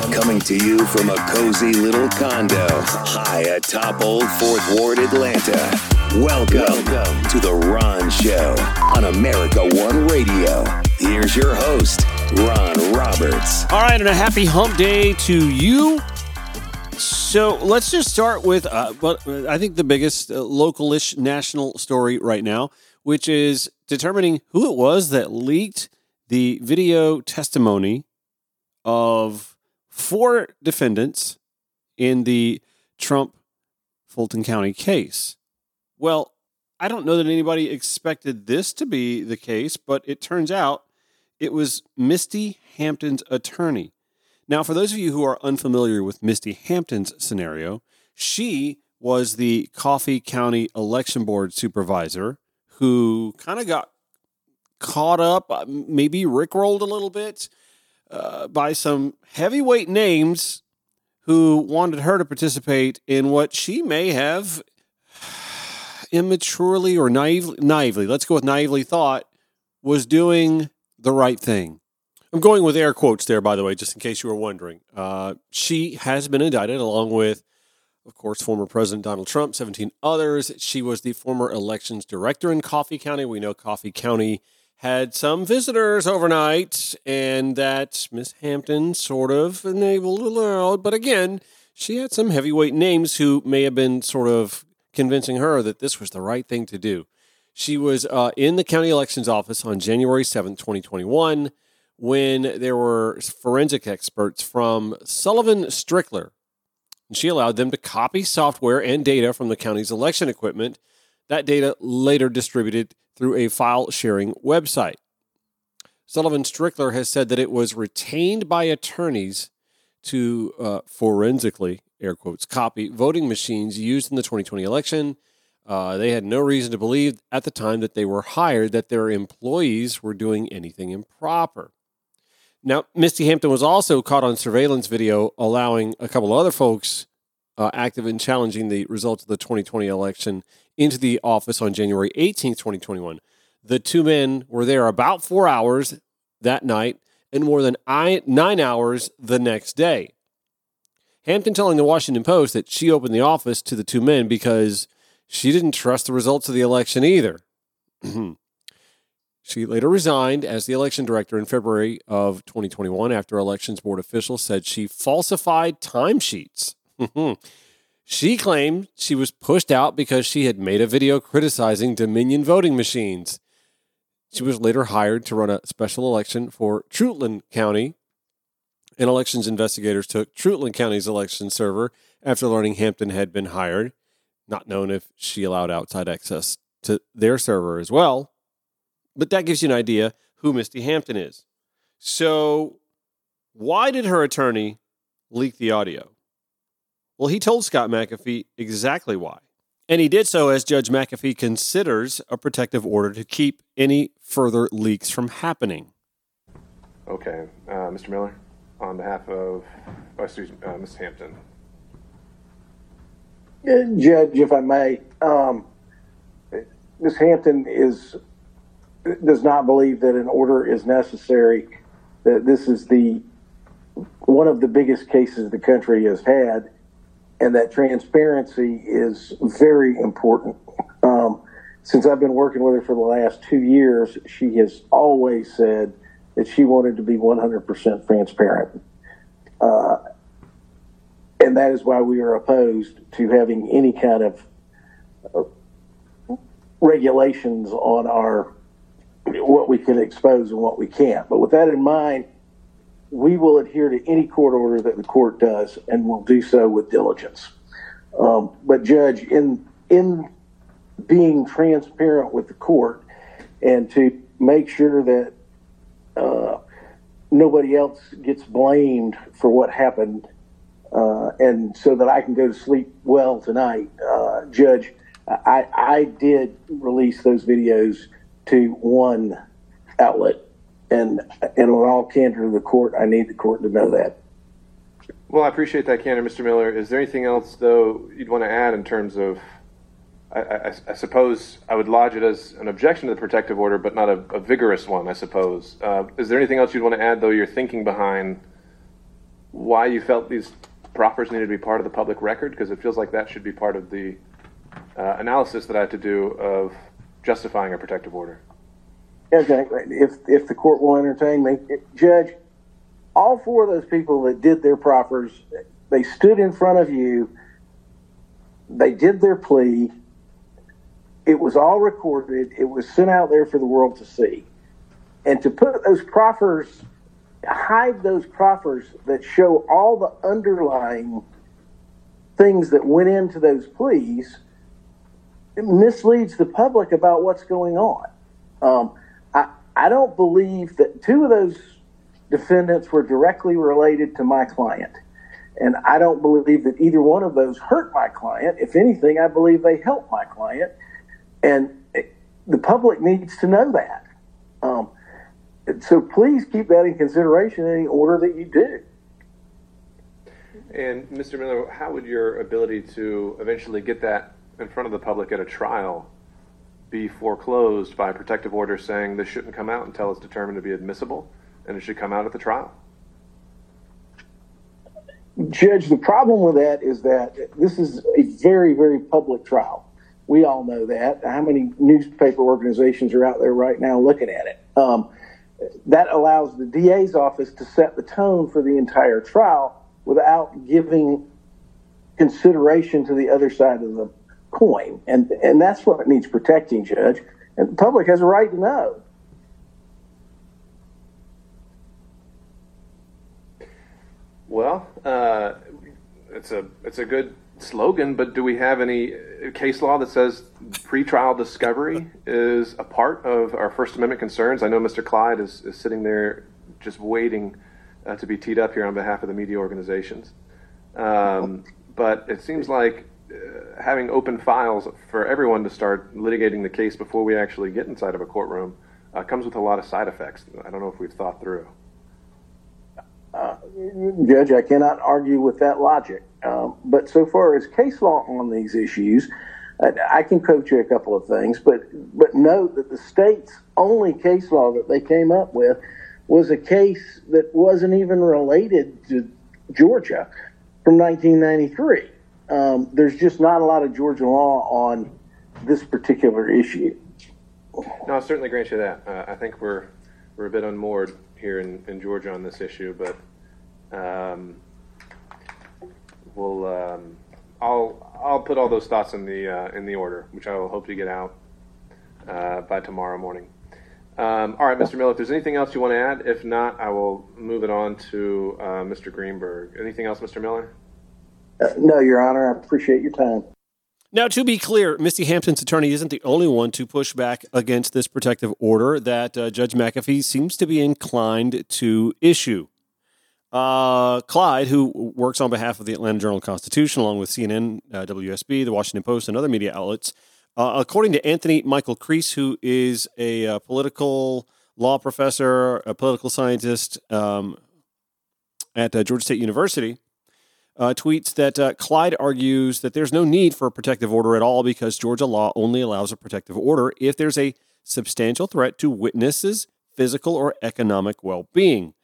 Coming to you from a cozy little condo high atop Old Fourth Ward, Atlanta. Welcome, Welcome to The Ron Show on America One Radio. Here's your host, Ron Roberts. All right, and a happy hump day to you. So let's just start with uh, what I think the biggest uh, localish national story right now, which is determining who it was that leaked the video testimony of four defendants in the Trump Fulton County case. Well, I don't know that anybody expected this to be the case, but it turns out it was Misty Hampton's attorney. Now, for those of you who are unfamiliar with Misty Hampton's scenario, she was the Coffee County Election Board supervisor who kind of got caught up, uh, maybe rickrolled a little bit uh, by some heavyweight names who wanted her to participate in what she may have immaturely or naively, naively, let's go with naively thought, was doing the right thing. I'm going with air quotes there, by the way, just in case you were wondering. Uh, she has been indicted along with, of course, former President Donald Trump, 17 others. She was the former elections director in Coffee County. We know Coffee County had some visitors overnight, and that Miss Hampton sort of enabled allowed. But again, she had some heavyweight names who may have been sort of convincing her that this was the right thing to do. She was uh, in the county elections office on January 7th, 2021, when there were forensic experts from Sullivan Strickler. And she allowed them to copy software and data from the county's election equipment. That data later distributed through a file sharing website. Sullivan Strickler has said that it was retained by attorneys to uh, forensically, air quotes, copy voting machines used in the 2020 election. Uh, they had no reason to believe at the time that they were hired that their employees were doing anything improper. Now, Misty Hampton was also caught on surveillance video allowing a couple other folks uh, active in challenging the results of the 2020 election into the office on January 18, 2021. The two men were there about four hours that night and more than nine hours the next day. Hampton telling the Washington Post that she opened the office to the two men because she didn't trust the results of the election either. she later resigned as the election director in February of 2021 after elections board officials said she falsified timesheets. She claimed she was pushed out because she had made a video criticizing Dominion voting machines. She was later hired to run a special election for Treutlen County. And elections investigators took Treutlen County's election server after learning Hampton had been hired, not known if she allowed outside access to their server as well. But that gives you an idea who Misty Hampton is. So, why did her attorney leak the audio? Well, he told Scott McAfee exactly why. And he did so as Judge McAfee considers a protective order to keep any further leaks from happening. Okay, uh, Mr. Miller, on behalf of oh, excuse, uh, Ms. Hampton. Judge, if I may, um, Ms. Hampton is does not believe that an order is necessary. That this is the one of the biggest cases the country has had and that transparency is very important. Um, since I've been working with her for the last two years, she has always said that she wanted to be 100% transparent. Uh, and that is why we are opposed to having any kind of uh, regulations on our what we can expose and what we can't. But with that in mind, we will adhere to any court order that the court does, and will do so with diligence. Um, but judge, in in being transparent with the court, and to make sure that uh, nobody else gets blamed for what happened, uh, and so that I can go to sleep well tonight, uh, judge, I I did release those videos to one outlet and and in all candor to the court, I need the court to know that. Well, I appreciate that candor, Mr. Miller. Is there anything else, though, you'd want to add in terms of? I, I, I suppose I would lodge it as an objection to the protective order, but not a, a vigorous one. I suppose. Uh, is there anything else you'd want to add, though? Your thinking behind why you felt these proffers needed to be part of the public record? Because it feels like that should be part of the uh, analysis that I had to do of justifying a protective order. Okay, if if the court will entertain me, Judge, all four of those people that did their proffers, they stood in front of you. They did their plea. It was all recorded. It was sent out there for the world to see. And to put those proffers, hide those proffers that show all the underlying things that went into those pleas, it misleads the public about what's going on. Um, I, don't believe that two of those defendants were directly related to my client. And I don't believe that either one of those hurt my client. If anything, I believe they helped my client. And the public needs to know that. Um, so please keep that in consideration in any order that you do. And Mr. Miller, how would your ability to eventually get that in front of the public at a trial be foreclosed by a protective order saying this shouldn't come out until it's determined to be admissible and it should come out at the trial? Judge, the problem with that is that this is a very, very public trial. We all know that. How many newspaper organizations are out there right now looking at it? Um, that allows the DA's office to set the tone for the entire trial without giving consideration to the other side of the coin. And, and that's what needs protecting, Judge. And the public has a right to know. Well, uh, it's a it's a good slogan, but do we have any case law that says pretrial discovery is a part of our First Amendment concerns? I know Mr. Clyde is, is sitting there just waiting uh, to be teed up here on behalf of the media organizations. Um, but it seems like uh, having open files for everyone to start litigating the case before we actually get inside of a courtroom uh, comes with a lot of side effects. I don't know if we've thought through. Uh, Judge, I cannot argue with that logic. Um, but so far as case law on these issues, I, I can quote you a couple of things, but but note that the state's only case law that they came up with was a case that wasn't even related to Georgia from 1993. Um, there's just not a lot of Georgia law on this particular issue. No, I certainly grant you that. Uh, I think we're we're a bit unmoored here in, in Georgia on this issue, but um, we'll um, I'll I'll put all those thoughts in the uh, in the order, which I will hope to get out uh, by tomorrow morning. Um, all right, Mr. Miller, if there's anything else you want to add, if not, I will move it on to uh, Mr. Greenberg. Anything else, Mr. Miller? No, Your Honor. I appreciate your time. Now, to be clear, Misty Hampton's attorney isn't the only one to push back against this protective order that uh, Judge McAfee seems to be inclined to issue. Uh, Clyde, who works on behalf of the Atlanta Journal Constitution, along with CNN, uh, WSB, the Washington Post, and other media outlets, uh, according to Anthony Michael Kreis, who is a, a, uh, political law professor, a political scientist um, at uh, Georgia State University, uh, tweets that uh, Clyde argues that there's no need for a protective order at all because Georgia law only allows a protective order if there's a substantial threat to witnesses' physical or economic well being.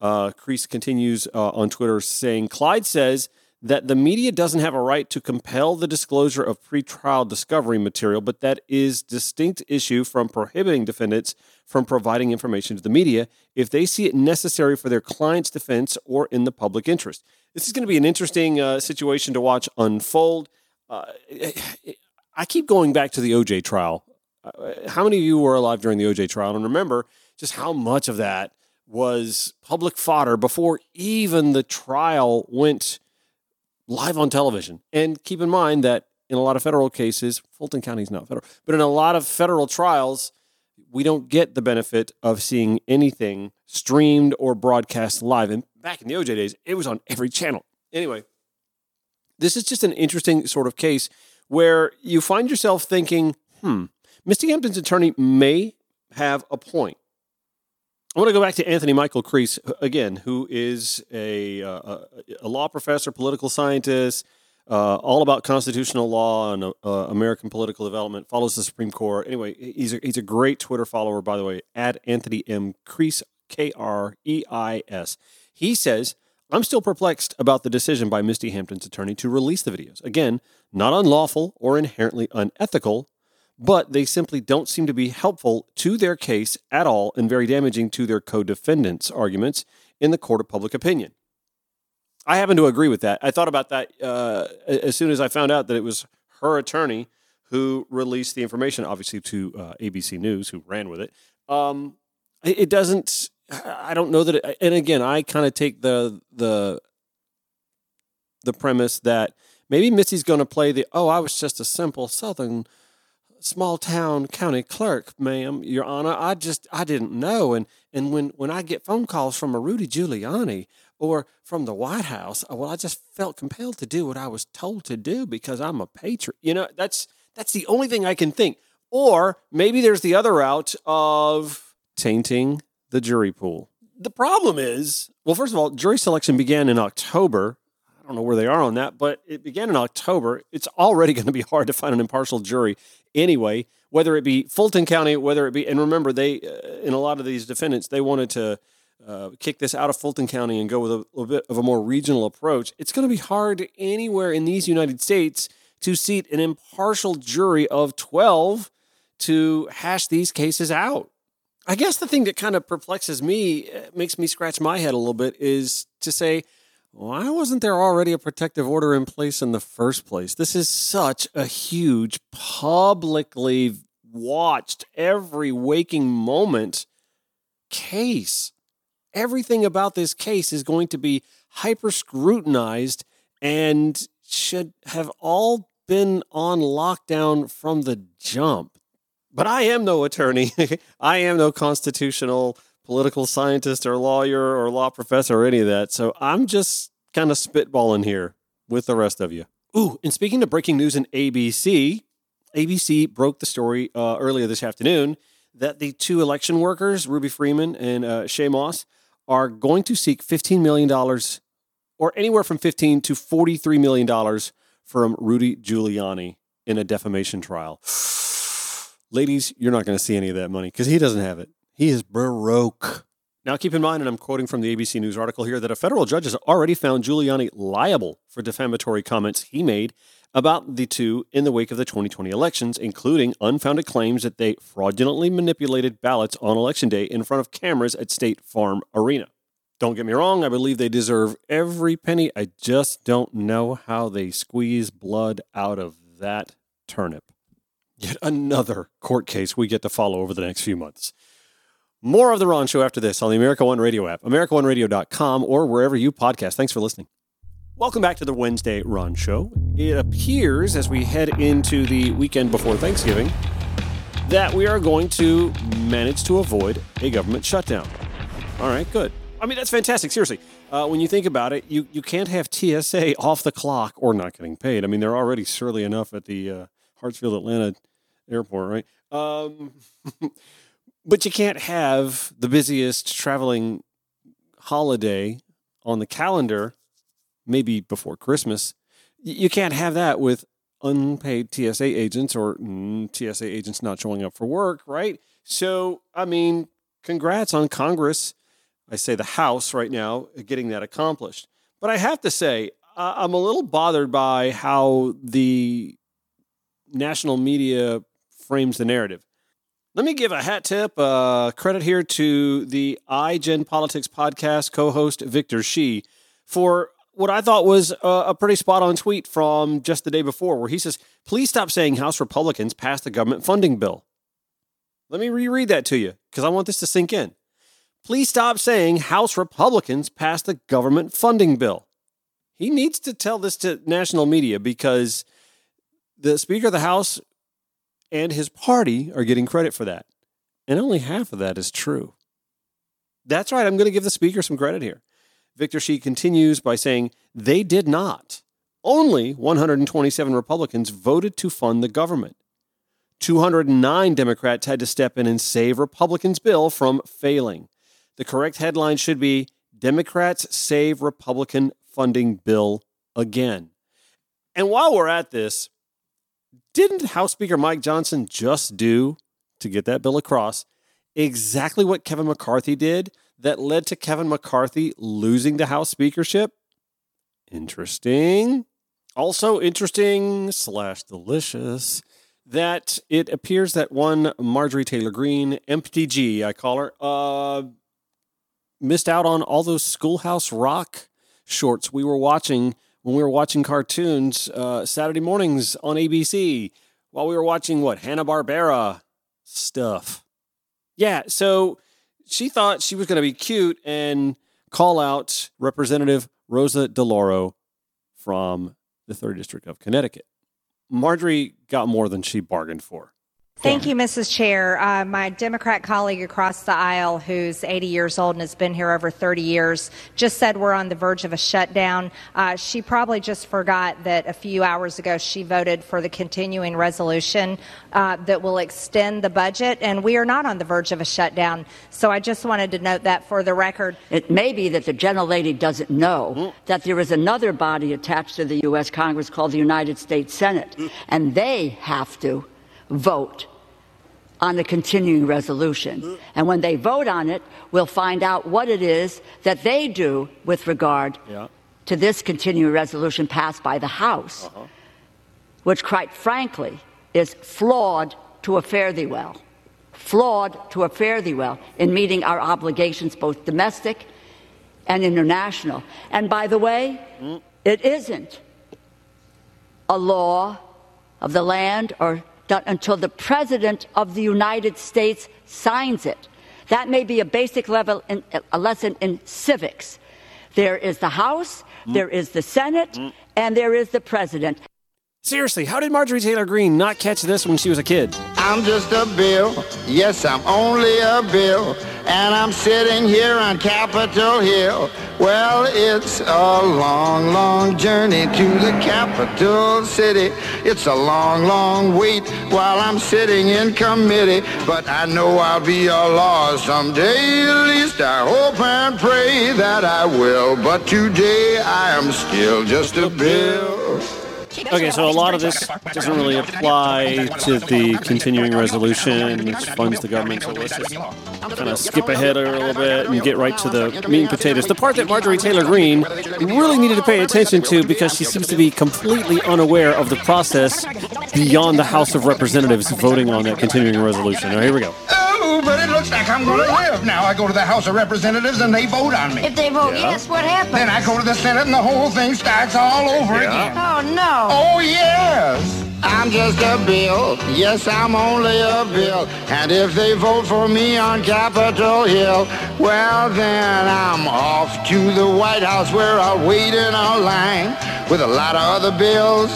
Uh, Kreis continues uh, on Twitter saying Clyde says that the media doesn't have a right to compel the disclosure of pretrial discovery material, but that is distinct issue from prohibiting defendants from providing information to the media if they see it necessary for their client's defense or in the public interest. This is going to be an interesting uh, situation to watch unfold. Uh, I keep going back to the OJ trial. Uh, how many of you were alive during the OJ trial and remember just how much of that was public fodder before even the trial went live on television? And keep in mind that in a lot of federal cases, Fulton County is not federal, but in a lot of federal trials, we don't get the benefit of seeing anything streamed or broadcast live. And back in the OJ days, it was on every channel. Anyway, this is just an interesting sort of case where you find yourself thinking, hmm, Misty Hampton's attorney may have a point. I want to go back to Anthony Michael Kreis again, who is a, uh, a law professor, political scientist, uh, all about constitutional law and uh, American political development. Follows the Supreme Court. Anyway, he's a, he's a great Twitter follower, by the way. At Anthony M Kreis K R E I S. He says, I'm still perplexed about the decision by Misty Hampton's attorney to release the videos. Again, not unlawful or inherently unethical, but they simply don't seem to be helpful to their case at all and very damaging to their co defendants' arguments in the court of public opinion. I happen to agree with that. I thought about that uh, as soon as I found out that it was her attorney who released the information, obviously to uh, ABC News, who ran with it. Um, it doesn't. I don't know that. It, and again, I kind of take the the the premise that maybe Missy's going to play the oh, I was just a simple Southern small town county clerk, ma'am, Your Honor. I just I didn't know, and and when when I get phone calls from a Rudy Giuliani or from the White House, well, I just felt compelled to do what I was told to do because I'm a patriot. You know, that's that's the only thing I can think. Or maybe there's the other route of tainting the jury pool. The problem is, well, first of all, jury selection began in October. I don't know where they are on that, but it began in October. It's already going to be hard to find an impartial jury anyway, whether it be Fulton County, whether it be, and remember, they, uh, in a lot of these defendants, they wanted to uh, kick this out of Fulton County and go with a little bit of a more regional approach. It's going to be hard anywhere in these United States to seat an impartial jury of 12 to hash these cases out. I guess the thing that kind of perplexes me, uh, makes me scratch my head a little bit, is to say, why wasn't there already a protective order in place in the first place? This is such a huge, publicly watched, every waking moment case. Everything about this case is going to be hyper scrutinized and should have all been on lockdown from the jump. But I am no attorney. I am no constitutional political scientist or lawyer or law professor or any of that. So I'm just kind of spitballing here with the rest of you. Ooh, and speaking of breaking news in ABC, ABC broke the story uh, earlier this afternoon that the two election workers, Ruby Freeman and uh, Shaye Moss, are going to seek $15 million or anywhere from 15 to $43 million from Rudy Giuliani in a defamation trial. Ladies, you're not going to see any of that money because he doesn't have it. He is broke. Now, keep in mind, and I'm quoting from the ABC News article here, that a federal judge has already found Giuliani liable for defamatory comments he made about the two in the wake of the 2020 elections, including unfounded claims that they fraudulently manipulated ballots on election day in front of cameras at State Farm Arena. Don't get me wrong, I believe they deserve every penny. I just don't know how they squeeze blood out of that turnip. Yet another court case we get to follow over the next few months. More of The Ron Show after this on the America One Radio app, AmericaOneRadio.com, or wherever you podcast. Thanks for listening. Welcome back to the Wednesday Ron Show. It appears as we head into the weekend before Thanksgiving that we are going to manage to avoid a government shutdown. All right, good. I mean, that's fantastic. Seriously, uh, when you think about it, you, you can't have TSA off the clock or not getting paid. I mean, they're already surly enough at the uh, Hartsfield Atlanta airport, right? Um, but you can't have the busiest traveling holiday on the calendar, maybe before Christmas. You can't have that with unpaid TSA agents or mm, TSA agents not showing up for work, right? So, I mean, congrats on Congress. I say the House right now getting that accomplished. But I have to say, I'm a little bothered by how the national media frames the narrative. Let me give a hat tip, uh, credit here to the iGen Politics podcast co host Victor Shi for what I thought was a, a pretty spot on tweet from just the day before, where he says, Please stop saying House Republicans passed the government funding bill. Let me reread that to you because I want this to sink in. Please stop saying House Republicans passed the government funding bill. He needs to tell this to national media because the Speaker of the House and his party are getting credit for that. And only half of that is true. That's right, I'm going to give the speaker some credit here. Victor Shi continues by saying they did not. Only 127 Republicans voted to fund the government. 209 Democrats had to step in and save Republicans' bill from failing. The correct headline should be Democrats save Republican funding bill again. And while we're at this, didn't House Speaker Mike Johnson just do, to get that bill across, exactly what Kevin McCarthy did that led to Kevin McCarthy losing the House speakership? Interesting. Also interesting slash delicious that it appears that one Marjorie Taylor Greene, MTG, I call her, uh, missed out on all those Schoolhouse Rock shorts we were watching when we were watching cartoons uh, Saturday mornings on ABC while we were watching what Hanna Barbera stuff. Yeah, so she thought she was going to be cute and call out Representative Rosa DeLauro from the 3rd District of Connecticut. Marjorie got more than she bargained for. Thank you, Mrs. Chair. Uh, my Democrat colleague across the aisle, who's 80 years old and has been here over 30 years, just said we're on the verge of a shutdown. Uh, she probably just forgot that a few hours ago she voted for the continuing resolution uh, that will extend the budget, and we are not on the verge of a shutdown. So I just wanted to note that for the record. It may be that the gentle lady doesn't know that there is another body attached to the U.S. Congress called the United States Senate, and they have to vote on the continuing resolution. And when they vote on it, we'll find out what it is that they do with regard Yeah. to this continuing resolution passed by the House, uh-huh. which, quite frankly, is flawed to a fare thee well. Flawed to a fare thee well in meeting our obligations, both domestic and international. And by the way, mm. it isn't a law of the land or done until the President of the United States signs it. That may be a basic level, in, a lesson in civics. There is the House, mm. there is the Senate, mm. and there is the President. Seriously, how did Marjorie Taylor Greene not catch this when she was a kid? I'm just a bill. Yes, I'm only a bill. And I'm sitting here on Capitol Hill. Well, it's a long, long journey to the capital city. It's a long, long wait while I'm sitting in committee. But I know I'll be a law someday. At least I hope and pray that I will. But today I am still just a bill. Okay, so a lot of this doesn't really apply to the continuing resolution, which funds the government. So let's just kind of skip ahead a little bit and get right to the meat and potatoes. The part that Marjorie Taylor Greene really needed to pay attention to because she seems to be completely unaware of the process beyond the House of Representatives voting on that continuing resolution. Now, here we go. Oh, but it looks like I'm gonna live. Now I go to the House of Representatives and they vote on me. If they vote yes, what happens? Then I go to the Senate and the whole thing starts all over again. Oh no. Oh, oh, yes. I'm just a bill. Yes, I'm only a bill. And if they vote for me on Capitol Hill, well, then I'm off to the White House where I'll wait in a line with a lot of other bills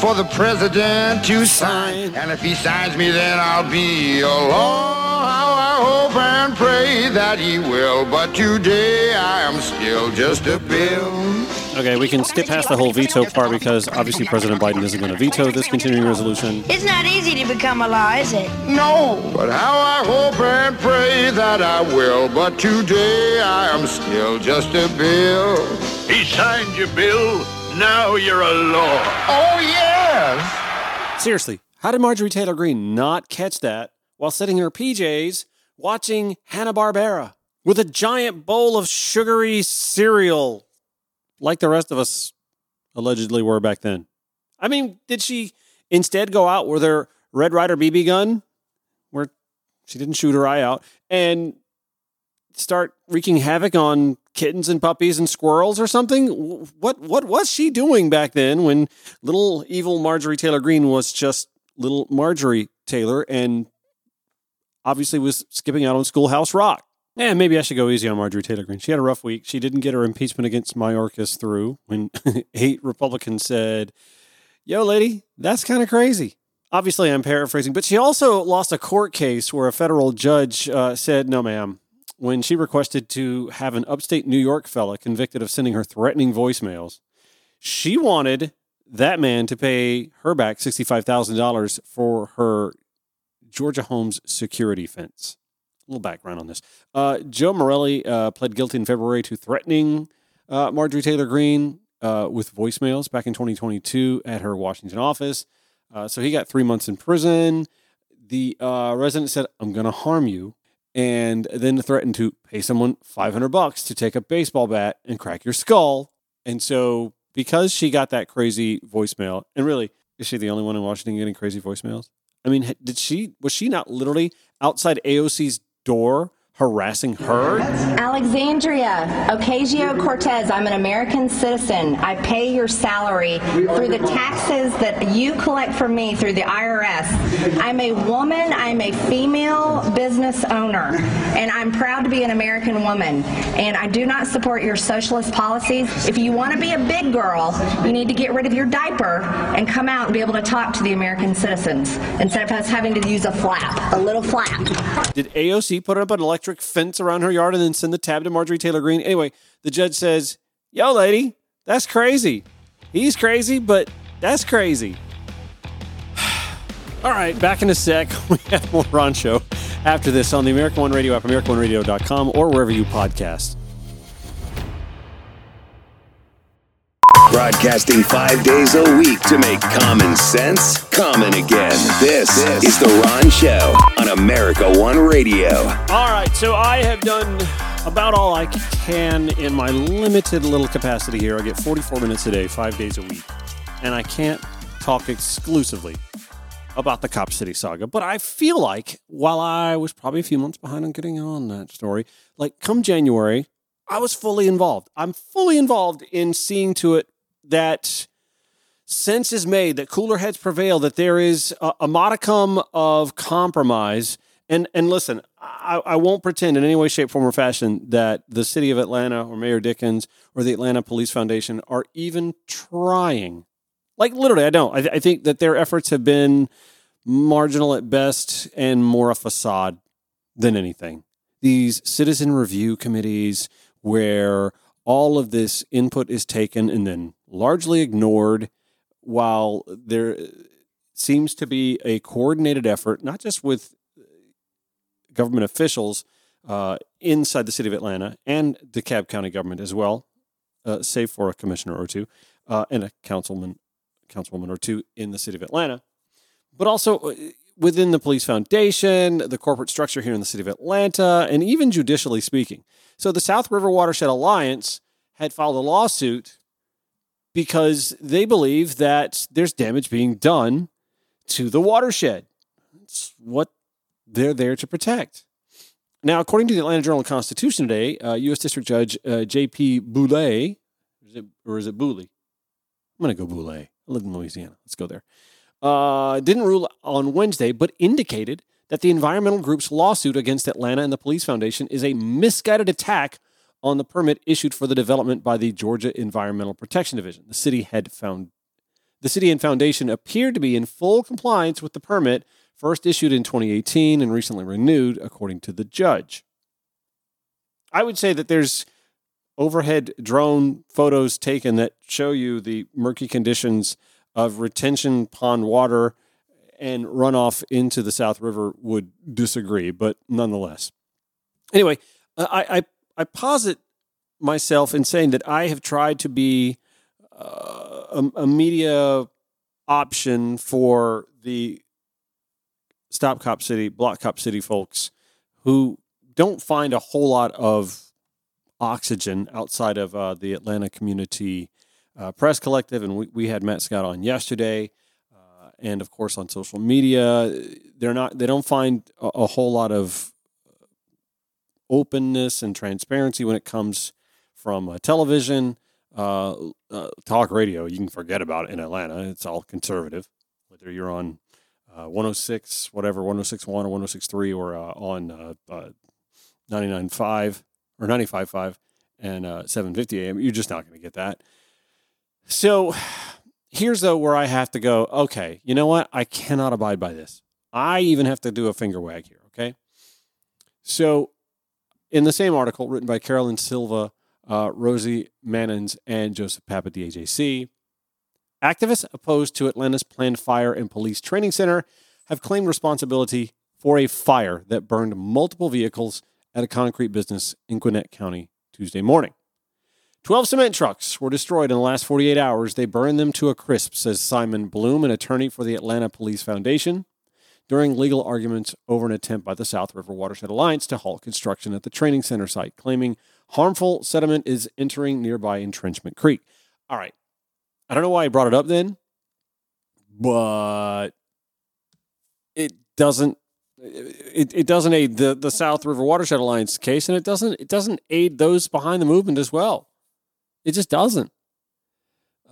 for the president to sign. And if he signs me, then I'll be a law. How I hope and pray that he will. But today I am still just a bill. Okay, we can skip past the whole veto part because obviously President Biden isn't going to veto this continuing resolution. It's not easy to become a law, is it? No, but how I hope and pray that I will. But today I am still just a bill. He signed your bill. Now you're a law. Oh, yes. Seriously, how did Marjorie Taylor Greene not catch that while sitting in her PJs watching Hanna-Barbera with a giant bowl of sugary cereal like the rest of us allegedly were back then? I mean, did she instead go out with her Red Ryder BB gun where she didn't shoot her eye out and start wreaking havoc on kittens and puppies and squirrels or something? What what was she doing back then when little evil Marjorie Taylor Greene was just little Marjorie Taylor and obviously was skipping out on Schoolhouse Rock? Yeah, maybe I should go easy on Marjorie Taylor Greene. She had a rough week. She didn't get her impeachment against Mayorkas through when eight Republicans said, Yo, lady, that's kind of crazy. Obviously, I'm paraphrasing, but she also lost a court case where a federal judge uh, said, No, ma'am, when she requested to have an upstate New York fella convicted of sending her threatening voicemails. She wanted that man to pay her back $65,000 for her Georgia Homes security fence. Little background on this. Uh, Joe Morelli uh, pled guilty in February to threatening uh, Marjorie Taylor Greene uh, with voicemails back in 2022 at her Washington office. Uh, so he got three months in prison. The uh, resident said, I'm going to harm you and then threatened to pay someone 500 bucks to take a baseball bat and crack your skull. And so, because she got that crazy voicemail, and really, is she the only one in Washington getting crazy voicemails? I mean, did she was she not literally outside AOC's door harassing her? Alexandria Ocasio Cortez, I'm an American citizen. I pay your salary through the taxes that you collect from me through the IRS. I'm a woman, I'm a female business owner, and I'm proud to be an American woman. And I do not support your socialist policies. If you want to be a big girl, you need to get rid of your diaper and come out and be able to talk to the American citizens instead of us having to use a flap, a little flap. Did AOC put up an electric fence around her yard and then send the tab to Marjorie Taylor Greene? Anyway, the judge says, Yo, lady, that's crazy. He's crazy, but that's crazy. All right, back in a sec. We have more Ron Show after this on the American One Radio app, AmericanOneRadio.com, or wherever you podcast. Broadcasting five days a week to make common sense common again. This, is The Ron Show on America One Radio. All right, so I have done about all I can in my limited little capacity here. I get 44 minutes a day, five days a week, and I can't talk exclusively about the Cop City saga. But I feel like while I was probably a few months behind on getting on that story, like come January, I was fully involved. I'm fully involved in seeing to it that sense is made, that cooler heads prevail, that there is a, a modicum of compromise. And and listen, I, I won't pretend in any way, shape, form, or fashion that the city of Atlanta or Mayor Dickens or the Atlanta Police Foundation are even trying. Like literally, I don't. I, I think that their efforts have been marginal at best and more a facade than anything. These citizen review committees where all of this input is taken and then largely ignored while there seems to be a coordinated effort, not just with government officials uh, inside the city of Atlanta and DeKalb County government as well, uh, save for a commissioner or two uh, and a councilman, councilwoman or two in the city of Atlanta, but also uh, within the police foundation, the corporate structure here in the city of Atlanta, and even judicially speaking. So the South River Watershed Alliance had filed a lawsuit because they believe that there's damage being done to the watershed. It's what they're there to protect. Now, according to the Atlanta Journal Constitution today, uh, U.S. District Judge uh, J.P. Boulay, is it, or is it Booley? I'm going to go Boulay. I live in Louisiana. Let's go there. Uh, didn't rule on Wednesday, but indicated that the environmental group's lawsuit against Atlanta and the Police Foundation is a misguided attack on the permit issued for the development by the Georgia Environmental Protection Division. The city had found the city and foundation appeared to be in full compliance with the permit first issued in 2018 and recently renewed, according to the judge. I would say that there's overhead drone photos taken that show you the murky conditions of retention pond water and runoff into the South River would disagree, but nonetheless. Anyway, uh, I, I, I posit myself in saying that I have tried to be uh, a, a media option for the Stop Cop City, Block Cop City folks who don't find a whole lot of oxygen outside of uh, the Atlanta Community uh, Press Collective. And we, we had Matt Scott on yesterday. Uh, and of course, on social media, they're not, they don't find a, a whole lot of openness and transparency when it comes from uh, television, uh, uh, talk radio. You can forget about it in Atlanta. It's all conservative, whether you're on uh, 106, whatever, 1061 or 1063, or uh, on uh, uh, 99.5 or 95.5 and uh, 750 AM. You're just not going to get that. So here's though where I have to go, okay, you know what? I cannot abide by this. I even have to do a finger wag here, okay? So in the same article written by Carolyn Silva, uh, Rosie Manins, and Joseph Papp at the AJC, activists opposed to Atlanta's planned fire and police training center have claimed responsibility for a fire that burned multiple vehicles at a concrete business in Gwinnett County Tuesday morning. 12 cement trucks were destroyed in the last 48 hours. They burned them to a crisp, says Simon Bloom, an attorney for the Atlanta Police Foundation. During legal arguments over an attempt by the South River Watershed Alliance to halt construction at the training center site, claiming harmful sediment is entering nearby Entrenchment Creek. All right. I don't know why I brought it up then, but it doesn't it, it doesn't aid the, the South River Watershed Alliance case, and it doesn't it doesn't aid those behind the movement as well. It just doesn't.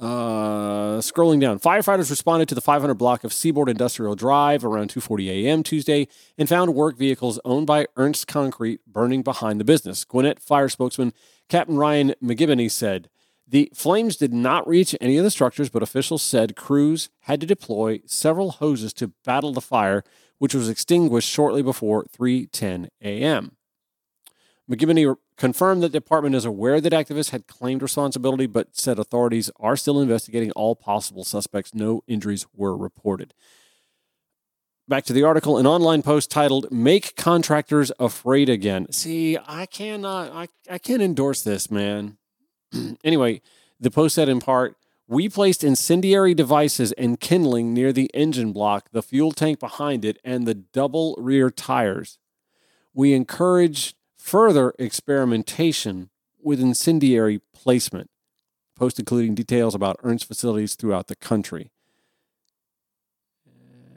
Uh, scrolling down, firefighters responded to the 500 block of Seaboard Industrial Drive around 2:40 a.m. Tuesday and found work vehicles owned by Ernst Concrete burning behind the business. Gwinnett Fire spokesman Captain Ryan McGiboney said the flames did not reach any of the structures, but officials said crews had to deploy several hoses to battle the fire, which was extinguished shortly before 3:10 a.m. McGiboney confirmed that the department is aware that activists had claimed responsibility, but said authorities are still investigating all possible suspects. No injuries were reported. Back to the article, an online post titled "Make Contractors Afraid Again." See, I cannot, I, I can't endorse this, man. anyway, the post said in part, "We placed incendiary devices and kindling near the engine block, the fuel tank behind it, and the double rear tires. We encouraged." Further experimentation with incendiary placement, post including details about Ernst facilities throughout the country.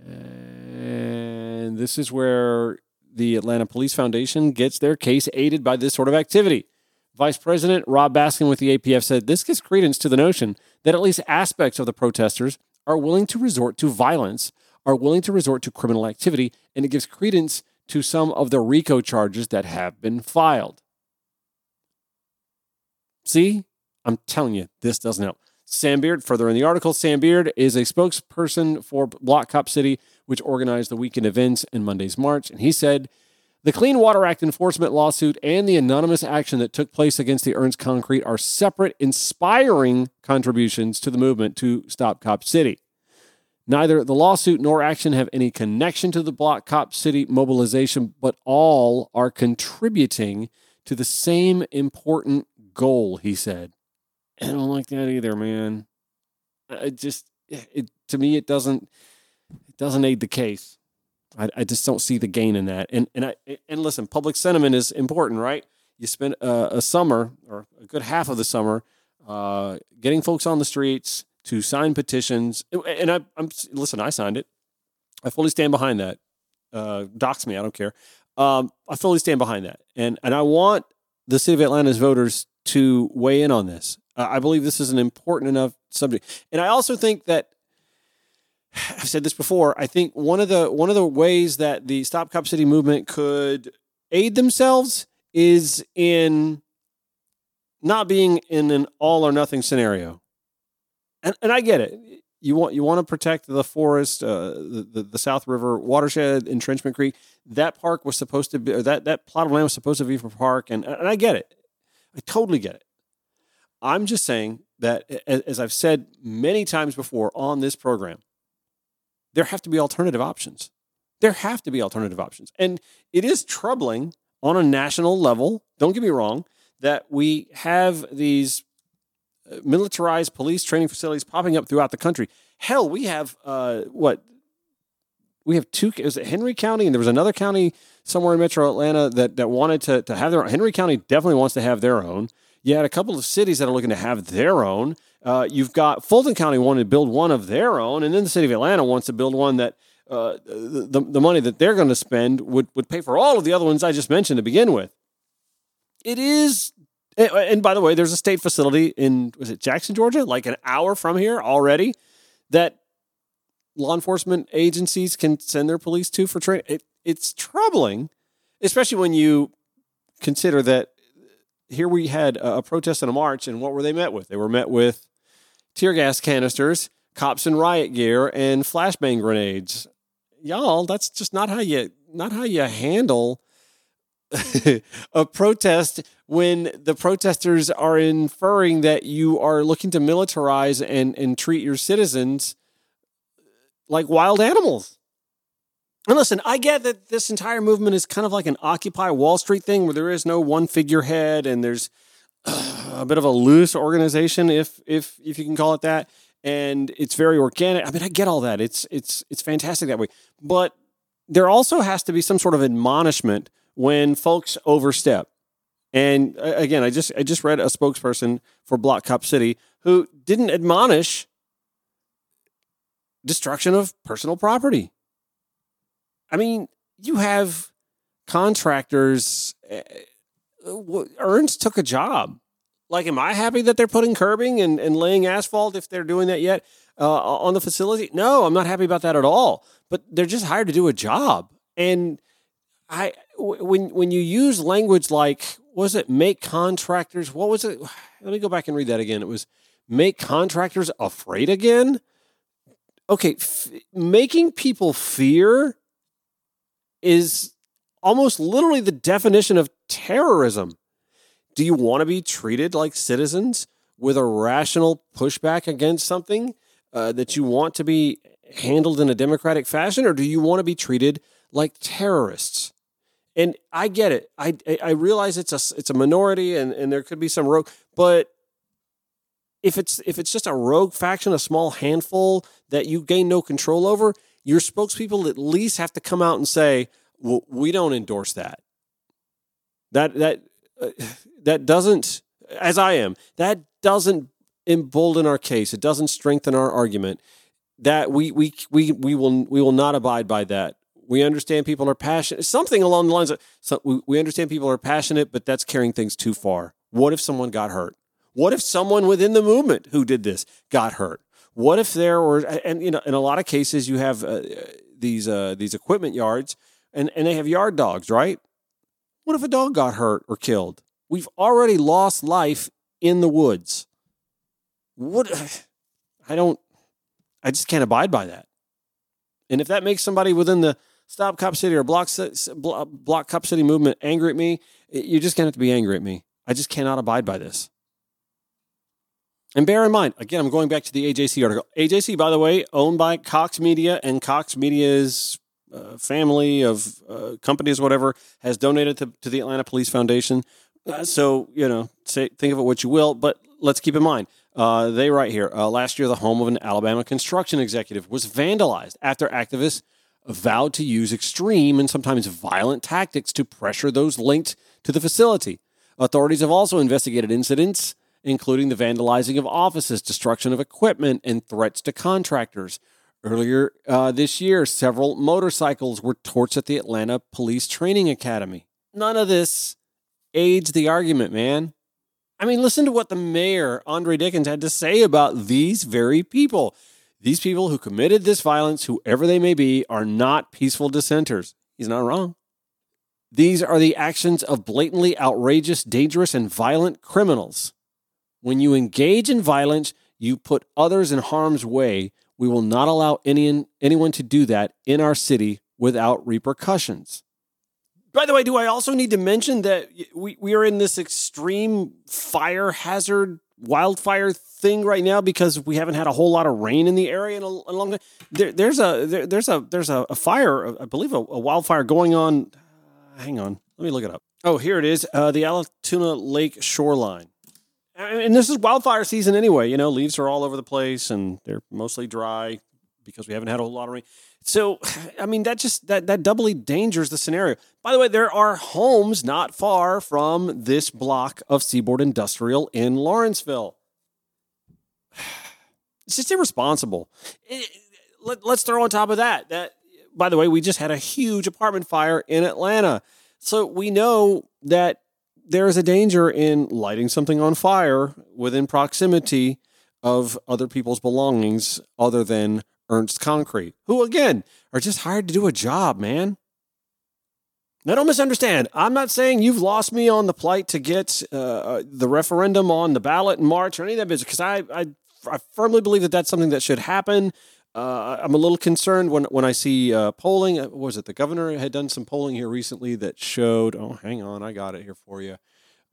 And this is where the Atlanta Police Foundation gets their case aided by this sort of activity. Vice President Rob Baskin with the APF said this gives credence to the notion that at least aspects of the protesters are willing to resort to violence, are willing to resort to criminal activity, and it gives credence to some of the RICO charges that have been filed. See, I'm telling you, this doesn't help. Sam Beard, further in the article, Sam Beard is a spokesperson for Block Cop City, which organized the weekend events in Monday's March. And he said the Clean Water Act enforcement lawsuit and the anonymous action that took place against the Ernst Concrete are separate, inspiring contributions to the movement to Stop Cop City. Neither the lawsuit nor action have any connection to the Block Cop City mobilization, but all are contributing to the same important goal, he said. I don't like that either, man. It just, it, to me, it doesn't, it doesn't aid the case. I, I just don't see the gain in that. And and I and listen, public sentiment is important, right? You spend a, a summer or a good half of the summer uh, getting folks on the streets, to sign petitions. And I, am listen, I signed it. I fully stand behind that. Uh, dox me, I don't care. Um, I fully stand behind that, and and I want the city of Atlanta's voters to weigh in on this. I believe this is an important enough subject, and I also think that I've said this before. I think one of the one of the ways that the Stop Cop City movement could aid themselves is in not being in an all or nothing scenario and, and I get it. You want you want to protect the forest, uh, the, the, the South River watershed, Entrenchment Creek. That park was supposed to be, that that plot of land was supposed to be for park, and and I get it. I totally get it. I'm just saying that, as I've said many times before on this program, there have to be alternative options. There have to be alternative options, and it is troubling on a national level. Don't get me wrong that we have these militarized police training facilities popping up throughout the country. Hell, we have uh, what? We have two. Is it Henry County? And there was another county somewhere in Metro Atlanta that that wanted to to have their. Own. Henry County definitely wants to have their own. You had a couple of cities that are looking to have their own. Uh, you've got Fulton County wanting to build one of their own, and then the city of Atlanta wants to build one that uh, the, the money that they're going to spend would, would pay for all of the other ones I just mentioned to begin with. It is and, by the way, there's a state facility in was it Jackson, Georgia, like an hour from here already, that law enforcement agencies can send their police to for training. It, it's troubling, especially when you consider that here we had a protest and a march, and what were they met with? They were met with tear gas canisters, cops in riot gear, and flashbang grenades. Y'all, that's just not how you not how you handle a protest when the protesters are inferring that you are looking to militarize and, and treat your citizens like wild animals. And listen, I get that this entire movement is kind of like an Occupy Wall Street thing where there is no one figurehead and there's a bit of a loose organization, if if if you can call it that. And it's very organic. I mean, I get all that. It's it's it's fantastic that way. But there also has to be some sort of admonishment when folks overstep. And uh, again, I just I just read a spokesperson for Block Cop City who didn't admonish destruction of personal property. I mean, you have contractors. Uh, Ernst took a job. Like, am I happy that they're putting curbing and, and laying asphalt if they're doing that yet uh, on the facility? No, I'm not happy about that at all. But they're just hired to do a job. And I, when when you use language like, was it make contractors? What was it? Let me go back and read that again. It was make contractors afraid again. Okay, f- making people fear is almost literally the definition of terrorism. Do you want to be treated like citizens with a rational pushback against something uh, that you want to be handled in a democratic fashion, or do you want to be treated like terrorists? And I get it. I I realize it's a it's a minority, and, and there could be some rogue, but if it's if it's just a rogue faction, a small handful that you gain no control over, your spokespeople at least have to come out and say, "Well, we don't endorse that." That that uh, that doesn't, as I am, that doesn't embolden our case. It doesn't strengthen our argument. That we we we we will we will not abide by that. We understand people are passionate. Something along the lines of so we, understand people are passionate, but that's carrying things too far. What if someone got hurt? What if someone within the movement who did this got hurt? What if there were and you know in a lot of cases you have uh, these uh, these equipment yards and and they have yard dogs, right? What if a dog got hurt or killed? We've already lost life in the woods. What I don't I just can't abide by that. And if that makes somebody within the Stop Cop City or Block, Block Cop City movement angry at me, you're just going to have to be angry at me. I just cannot abide by this. And bear in mind, again, I'm going back to the AJC article. AJC, by the way, owned by Cox Media, and Cox Media's uh, family of uh, companies, whatever, has donated to, to the Atlanta Police Foundation. Uh, so, you know, say, think of it what you will, but let's keep in mind uh, they write here uh, last year, the home of an Alabama construction executive was vandalized after activists vowed to use extreme and sometimes violent tactics to pressure those linked to the facility. Authorities have also investigated incidents, including the vandalizing of offices, destruction of equipment, and threats to contractors. Earlier uh, this year, several motorcycles were torched at the Atlanta Police Training Academy. None of this aids the argument, man. I mean, listen to what the mayor, Andre Dickens, had to say about these very people. These people who committed this violence, whoever they may be, are not peaceful dissenters. He's not wrong. These are the actions of blatantly outrageous, dangerous, and violent criminals. When you engage in violence, you put others in harm's way. We will not allow any, anyone to do that in our city without repercussions. By the way, do I also need to mention that we, we are in this extreme fire hazard wildfire thing right now because we haven't had a whole lot of rain in the area in a, a long time. There, there's a there, there's a there's a, a fire, I believe, a, a, wildfire going on. Uh, hang on, let me look it up. Oh, here it is, uh, the Allatoona Lake shoreline. And this is wildfire season anyway. You know, leaves are all over the place, and they're mostly dry because we haven't had a whole lot of rain. So, I mean, that just that that doubly dangers the scenario. By the way, there are homes not far from this block of Seaboard Industrial in Lawrenceville. It's just irresponsible. It, let, let's throw on top of that that. By the way, we just had a huge apartment fire in Atlanta. So we know that there is a danger in lighting something on fire within proximity of other people's belongings other than Ernst Concrete, who again are just hired to do a job, man. Now, don't misunderstand. I'm not saying you've lost me on the plight to get uh, uh the referendum on the ballot in March or any of that business, because I, I, I, firmly believe that that's something that should happen. Uh, I'm a little concerned when, when I see uh, polling. Uh, was it the governor had done some polling here recently that showed? Oh, hang on, I got it here for you.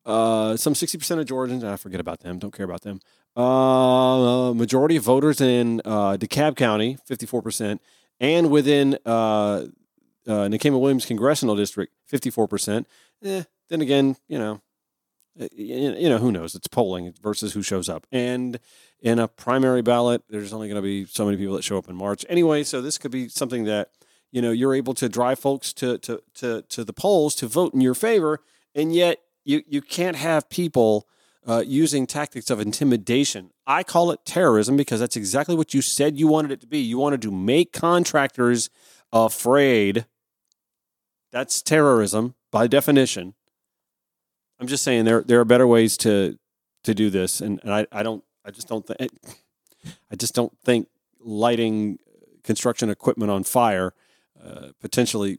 Uh, some 60% of Georgians, I forget about them, don't care about them, uh, majority of voters in uh, DeKalb County, 54%, and within uh, uh, Williams Congressional District, 54%. Eh, then again, you know, eh, you know, who knows? It's polling versus who shows up. And in a primary ballot, there's only going to be so many people that show up in March. Anyway, so this could be something that you know you're able to drive folks to to to to the polls to vote in your favor, and yet you you can't have people uh, using tactics of intimidation. I call it terrorism because that's exactly what you said you wanted it to be. You wanted to make contractors afraid. That's terrorism by definition. I'm just saying there there are better ways to to do this, and, and I, I don't I just don't think I just don't think lighting construction equipment on fire, uh, potentially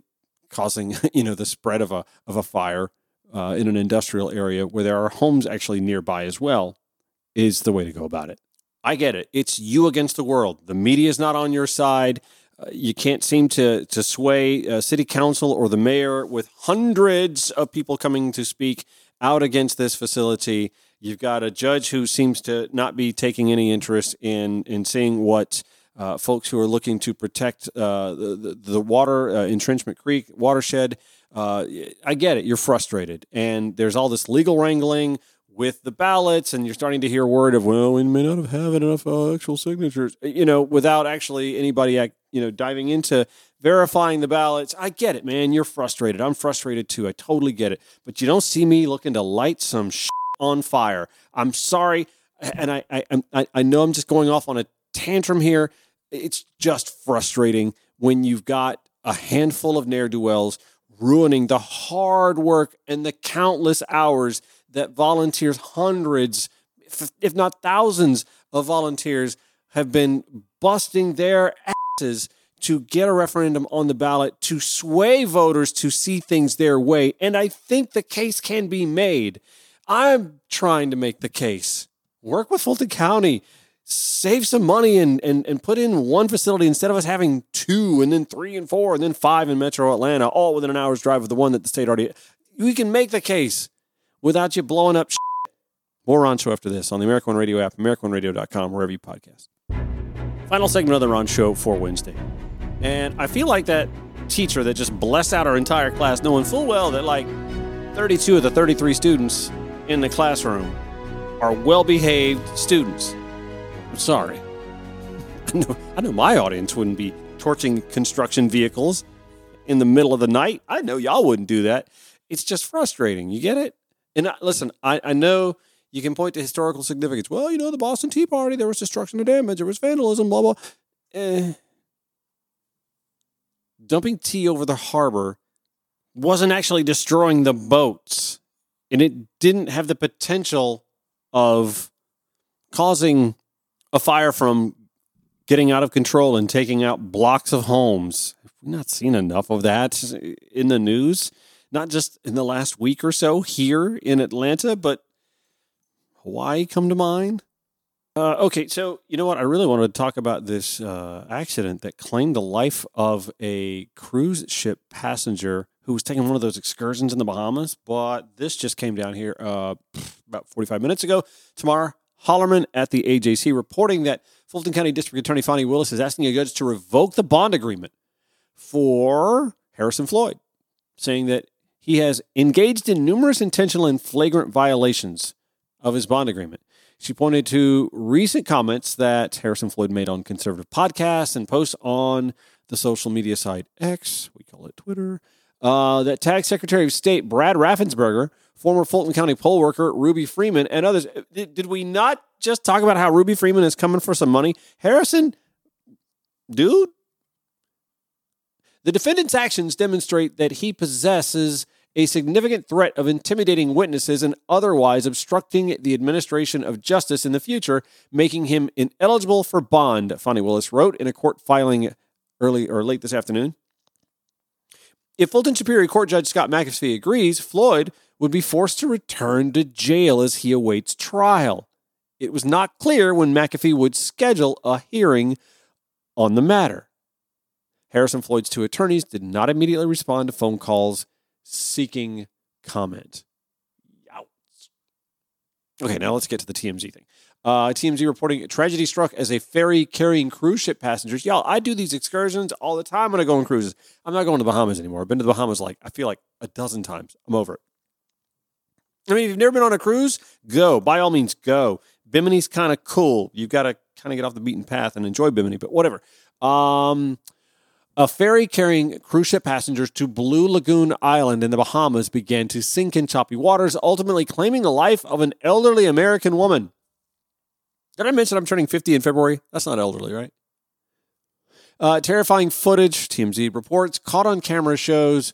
causing you know the spread of a of a fire uh, in an industrial area where there are homes actually nearby as well, is the way to go about it. I get it. It's you against the world. The media is not on your side. Uh, you can't seem to to sway uh, city council or the mayor with hundreds of people coming to speak out against this facility. You've got a judge who seems to not be taking any interest in in seeing what uh, folks who are looking to protect uh, the, the, water uh, Intrenchment Creek watershed. Uh, I get it. You're frustrated, and there's all this legal wrangling with the ballots, and you're starting to hear word of well, we may not have had enough uh, actual signatures, you know, without actually anybody, you know, diving into verifying the ballots. I get it, man. You're frustrated. I'm frustrated too. I totally get it. But you don't see me looking to light some shit on fire. I'm sorry, and I, I, I, I know I'm just going off on a tantrum here. It's just frustrating when you've got a handful of ne'er do wells ruining the hard work and the countless hours that volunteers, hundreds, if not thousands of volunteers, have been busting their asses to get a referendum on the ballot to sway voters to see things their way. And I think the case can be made. I'm trying to make the case. Work with Fulton County save some money and, and, and put in one facility instead of us having two and then three and four and then five in metro Atlanta, all within an hour's drive of the one that the state already. We can make the case without you blowing up. Shit. More Ron Show after this on the American One Radio app, AmericanOneRadio.com, wherever you podcast. Final segment of the Ron Show for Wednesday. And I feel like that teacher that just blessed out our entire class, knowing full well that like 32 of the 33 students in the classroom are well behaved students I'm sorry. I know, I know my audience wouldn't be torching construction vehicles in the middle of the night. I know y'all wouldn't do that. It's just frustrating. You get it? And I, listen, I, I know you can point to historical significance. Well, you know, the Boston Tea Party, there was destruction and damage, there was vandalism, blah, blah. Eh. Dumping tea over the harbor wasn't actually destroying the boats, and it didn't have the potential of causing a fire from getting out of control and taking out blocks of homes. We've we not seen enough of that in the news? Not just in the last week or so here in Atlanta, but Hawaii come to mind. Uh, okay, so you know what? I really wanted to talk about this uh, accident that claimed the life of a cruise ship passenger who was taking one of those excursions in the Bahamas. But this just came down here uh, about 45 minutes ago. Tamar Hallerman at the AJC reporting that Fulton County District Attorney Fani Willis is asking a judge to revoke the bond agreement for Harrison Floyd, saying that he has engaged in numerous intentional and flagrant violations of his bond agreement. She pointed to recent comments that Harrison Floyd made on conservative podcasts and posts on the social media site X, we call it Twitter, uh, that tagged Secretary of State Brad Raffensperger former Fulton County poll worker Ruby Freeman, and others. Did, did we not just talk about how Ruby Freeman is coming for some money? Harrison, dude, the defendant's actions demonstrate that he possesses a significant threat of intimidating witnesses and otherwise obstructing the administration of justice in the future, making him ineligible for bond, Fani Willis wrote in a court filing early or late this afternoon. If Fulton Superior Court Judge Scott McAfee agrees, Floyd would be forced to return to jail as he awaits trial. It was not clear when McAfee would schedule a hearing on the matter. Harrison Floyd's two attorneys did not immediately respond to phone calls seeking comment. Okay, now let's get to the TMZ thing. Uh, TMZ reporting tragedy struck as a ferry carrying cruise ship passengers. Y'all, I do these excursions all the time when I go on cruises. I'm not going to the Bahamas anymore. I've been to the Bahamas like, I feel like a dozen times. I'm over it. I mean, if you've never been on a cruise, go. By all means, go. Bimini's kind of cool. You've got to kind of get off the beaten path and enjoy Bimini, but whatever. Um, A ferry carrying cruise ship passengers to Blue Lagoon Island in the Bahamas began to sink in choppy waters, ultimately claiming the life of an elderly American woman. Did I mention I'm turning 50 in February? That's not elderly, right? Uh, terrifying footage, TMZ reports, caught on camera shows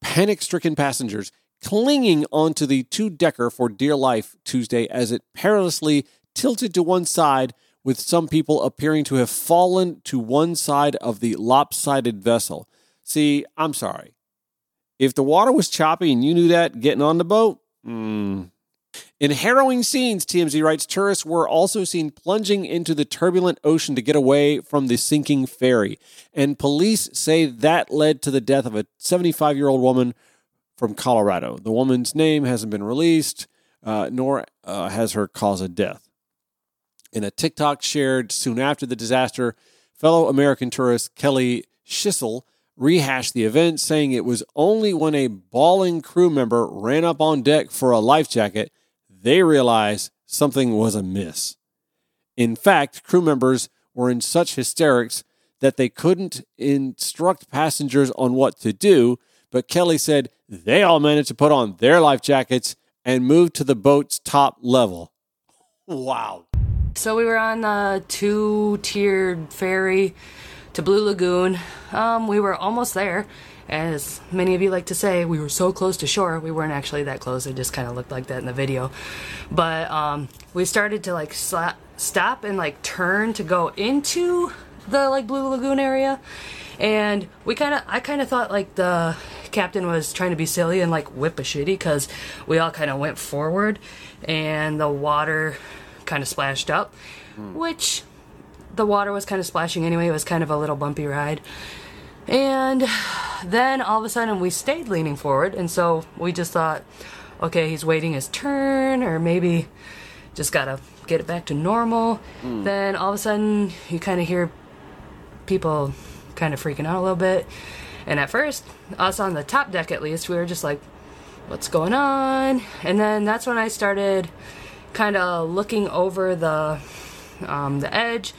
panic stricken passengers clinging onto the two decker for dear life Tuesday as it perilously tilted to one side, with some people appearing to have fallen to one side of the lopsided vessel. See, I'm sorry. If the water was choppy and you knew that getting on the boat, hmm. In harrowing scenes, TMZ writes, tourists were also seen plunging into the turbulent ocean to get away from the sinking ferry. And police say that led to the death of a 75 year old woman from Colorado. The woman's name hasn't been released, uh, nor uh, has her cause of death. In a TikTok shared soon after the disaster, fellow American tourist Kelly Schissel rehashed the event, saying it was only when a bawling crew member ran up on deck for a life jacket they realized something was amiss. In fact, crew members were in such hysterics that they couldn't instruct passengers on what to do, but Kelly said they all managed to put on their life jackets and move to the boat's top level. Wow. So we were on the two tiered ferry to Blue Lagoon. Um, we were almost there. As many of you like to say, we were so close to shore. We weren't actually that close. It just kind of looked like that in the video. But um, we started to like slap, stop and like turn to go into the like Blue Lagoon area. And we kind of, I kind of thought like the captain was trying to be silly and like whip a shitty because we all kind of went forward and the water kind of splashed up, mm. which the water was kind of splashing anyway. It was kind of a little bumpy ride. And then all of a sudden we stayed leaning forward, and so we just thought, okay, he's waiting his turn, or maybe just gotta get it back to normal. Mm. Then all of a sudden you kind of hear people kind of freaking out a little bit. And at first, us on the top deck at least, we were just like, what's going on? And then that's when I started kind of looking over the um, the edge,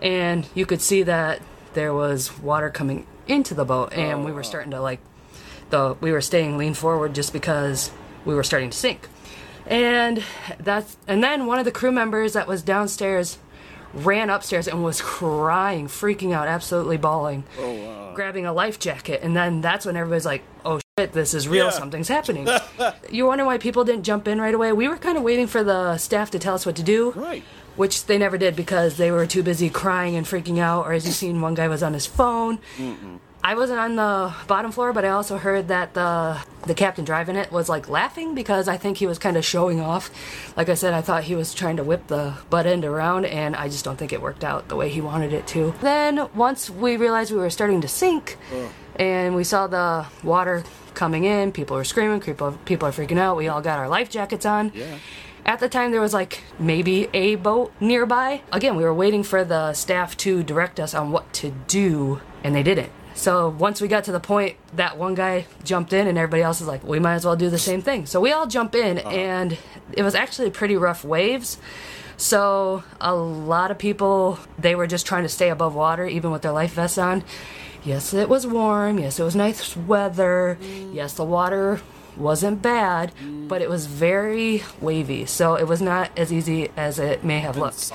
and you could see that there was water coming into the boat, and we were oh. starting to like the we were staying lean forward just because we were starting to sink. And that's and then one of the crew members that was downstairs ran upstairs and was crying, freaking out, absolutely bawling, oh, wow. grabbing a life jacket. And then that's when everybody's like, "Oh shit, this is real. Yeah. Something's happening." you wonder why people didn't jump in right away? We were kind of waiting for the staff to tell us what to do. Right which they never did because they were too busy crying and freaking out. Or as you've seen, one guy was on his phone. Mm-mm. I wasn't on the bottom floor, but I also heard that the the captain driving it was like laughing because I think he was kind of showing off. Like I said, I thought he was trying to whip the butt end around, and I just don't think it worked out the way he wanted it to. Then once we realized we were starting to sink, and we saw the water coming in, people were screaming, people people are freaking out. We all got our life jackets on. Yeah. At the time, there was like maybe a boat nearby. Again, we were waiting for the staff to direct us on what to do, and they didn't. So once we got to the point that one guy jumped in and everybody else is like, we might as well do the same thing. So we all jump in uh-huh. and it was actually pretty rough waves. So a lot of people they were just trying to stay above water even with their life vests on. Yes, it was warm. Yes, it was nice weather. Mm. Yes, the water wasn't bad, but it was very wavy. So it was not as easy as it may have looked.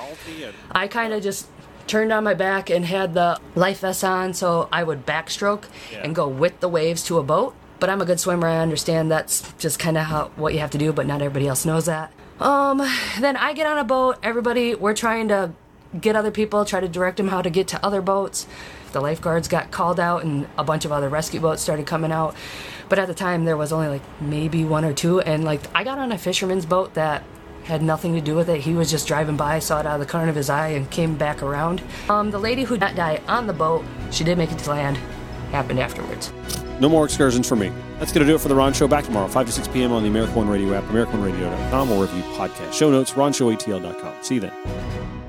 I kind of just turned on my back and had the life vest on so I would backstroke yeah. and go with the waves to a boat. But I'm a good swimmer. I understand that's just kind of how what you have to do, but not everybody else knows that. Um, then I get on a boat. Everybody, we're trying to get other people, try to direct them how to get to other boats. The lifeguards got called out, and a bunch of other rescue boats started coming out. But at the time, there was only like maybe one or two, and like I got on a fisherman's boat that had nothing to do with it. He was just driving by, saw it out of the corner of his eye, and came back around. Um, the lady who did die on the boat, she did make it to land. Happened afterwards. No more excursions for me. That's going to do it for the Ron Show. Back tomorrow, 5 to 6 p.m. on the American One Radio app, AmericanOneRadio.com, or review podcast. Show notes, RonShowATL.com. See you then.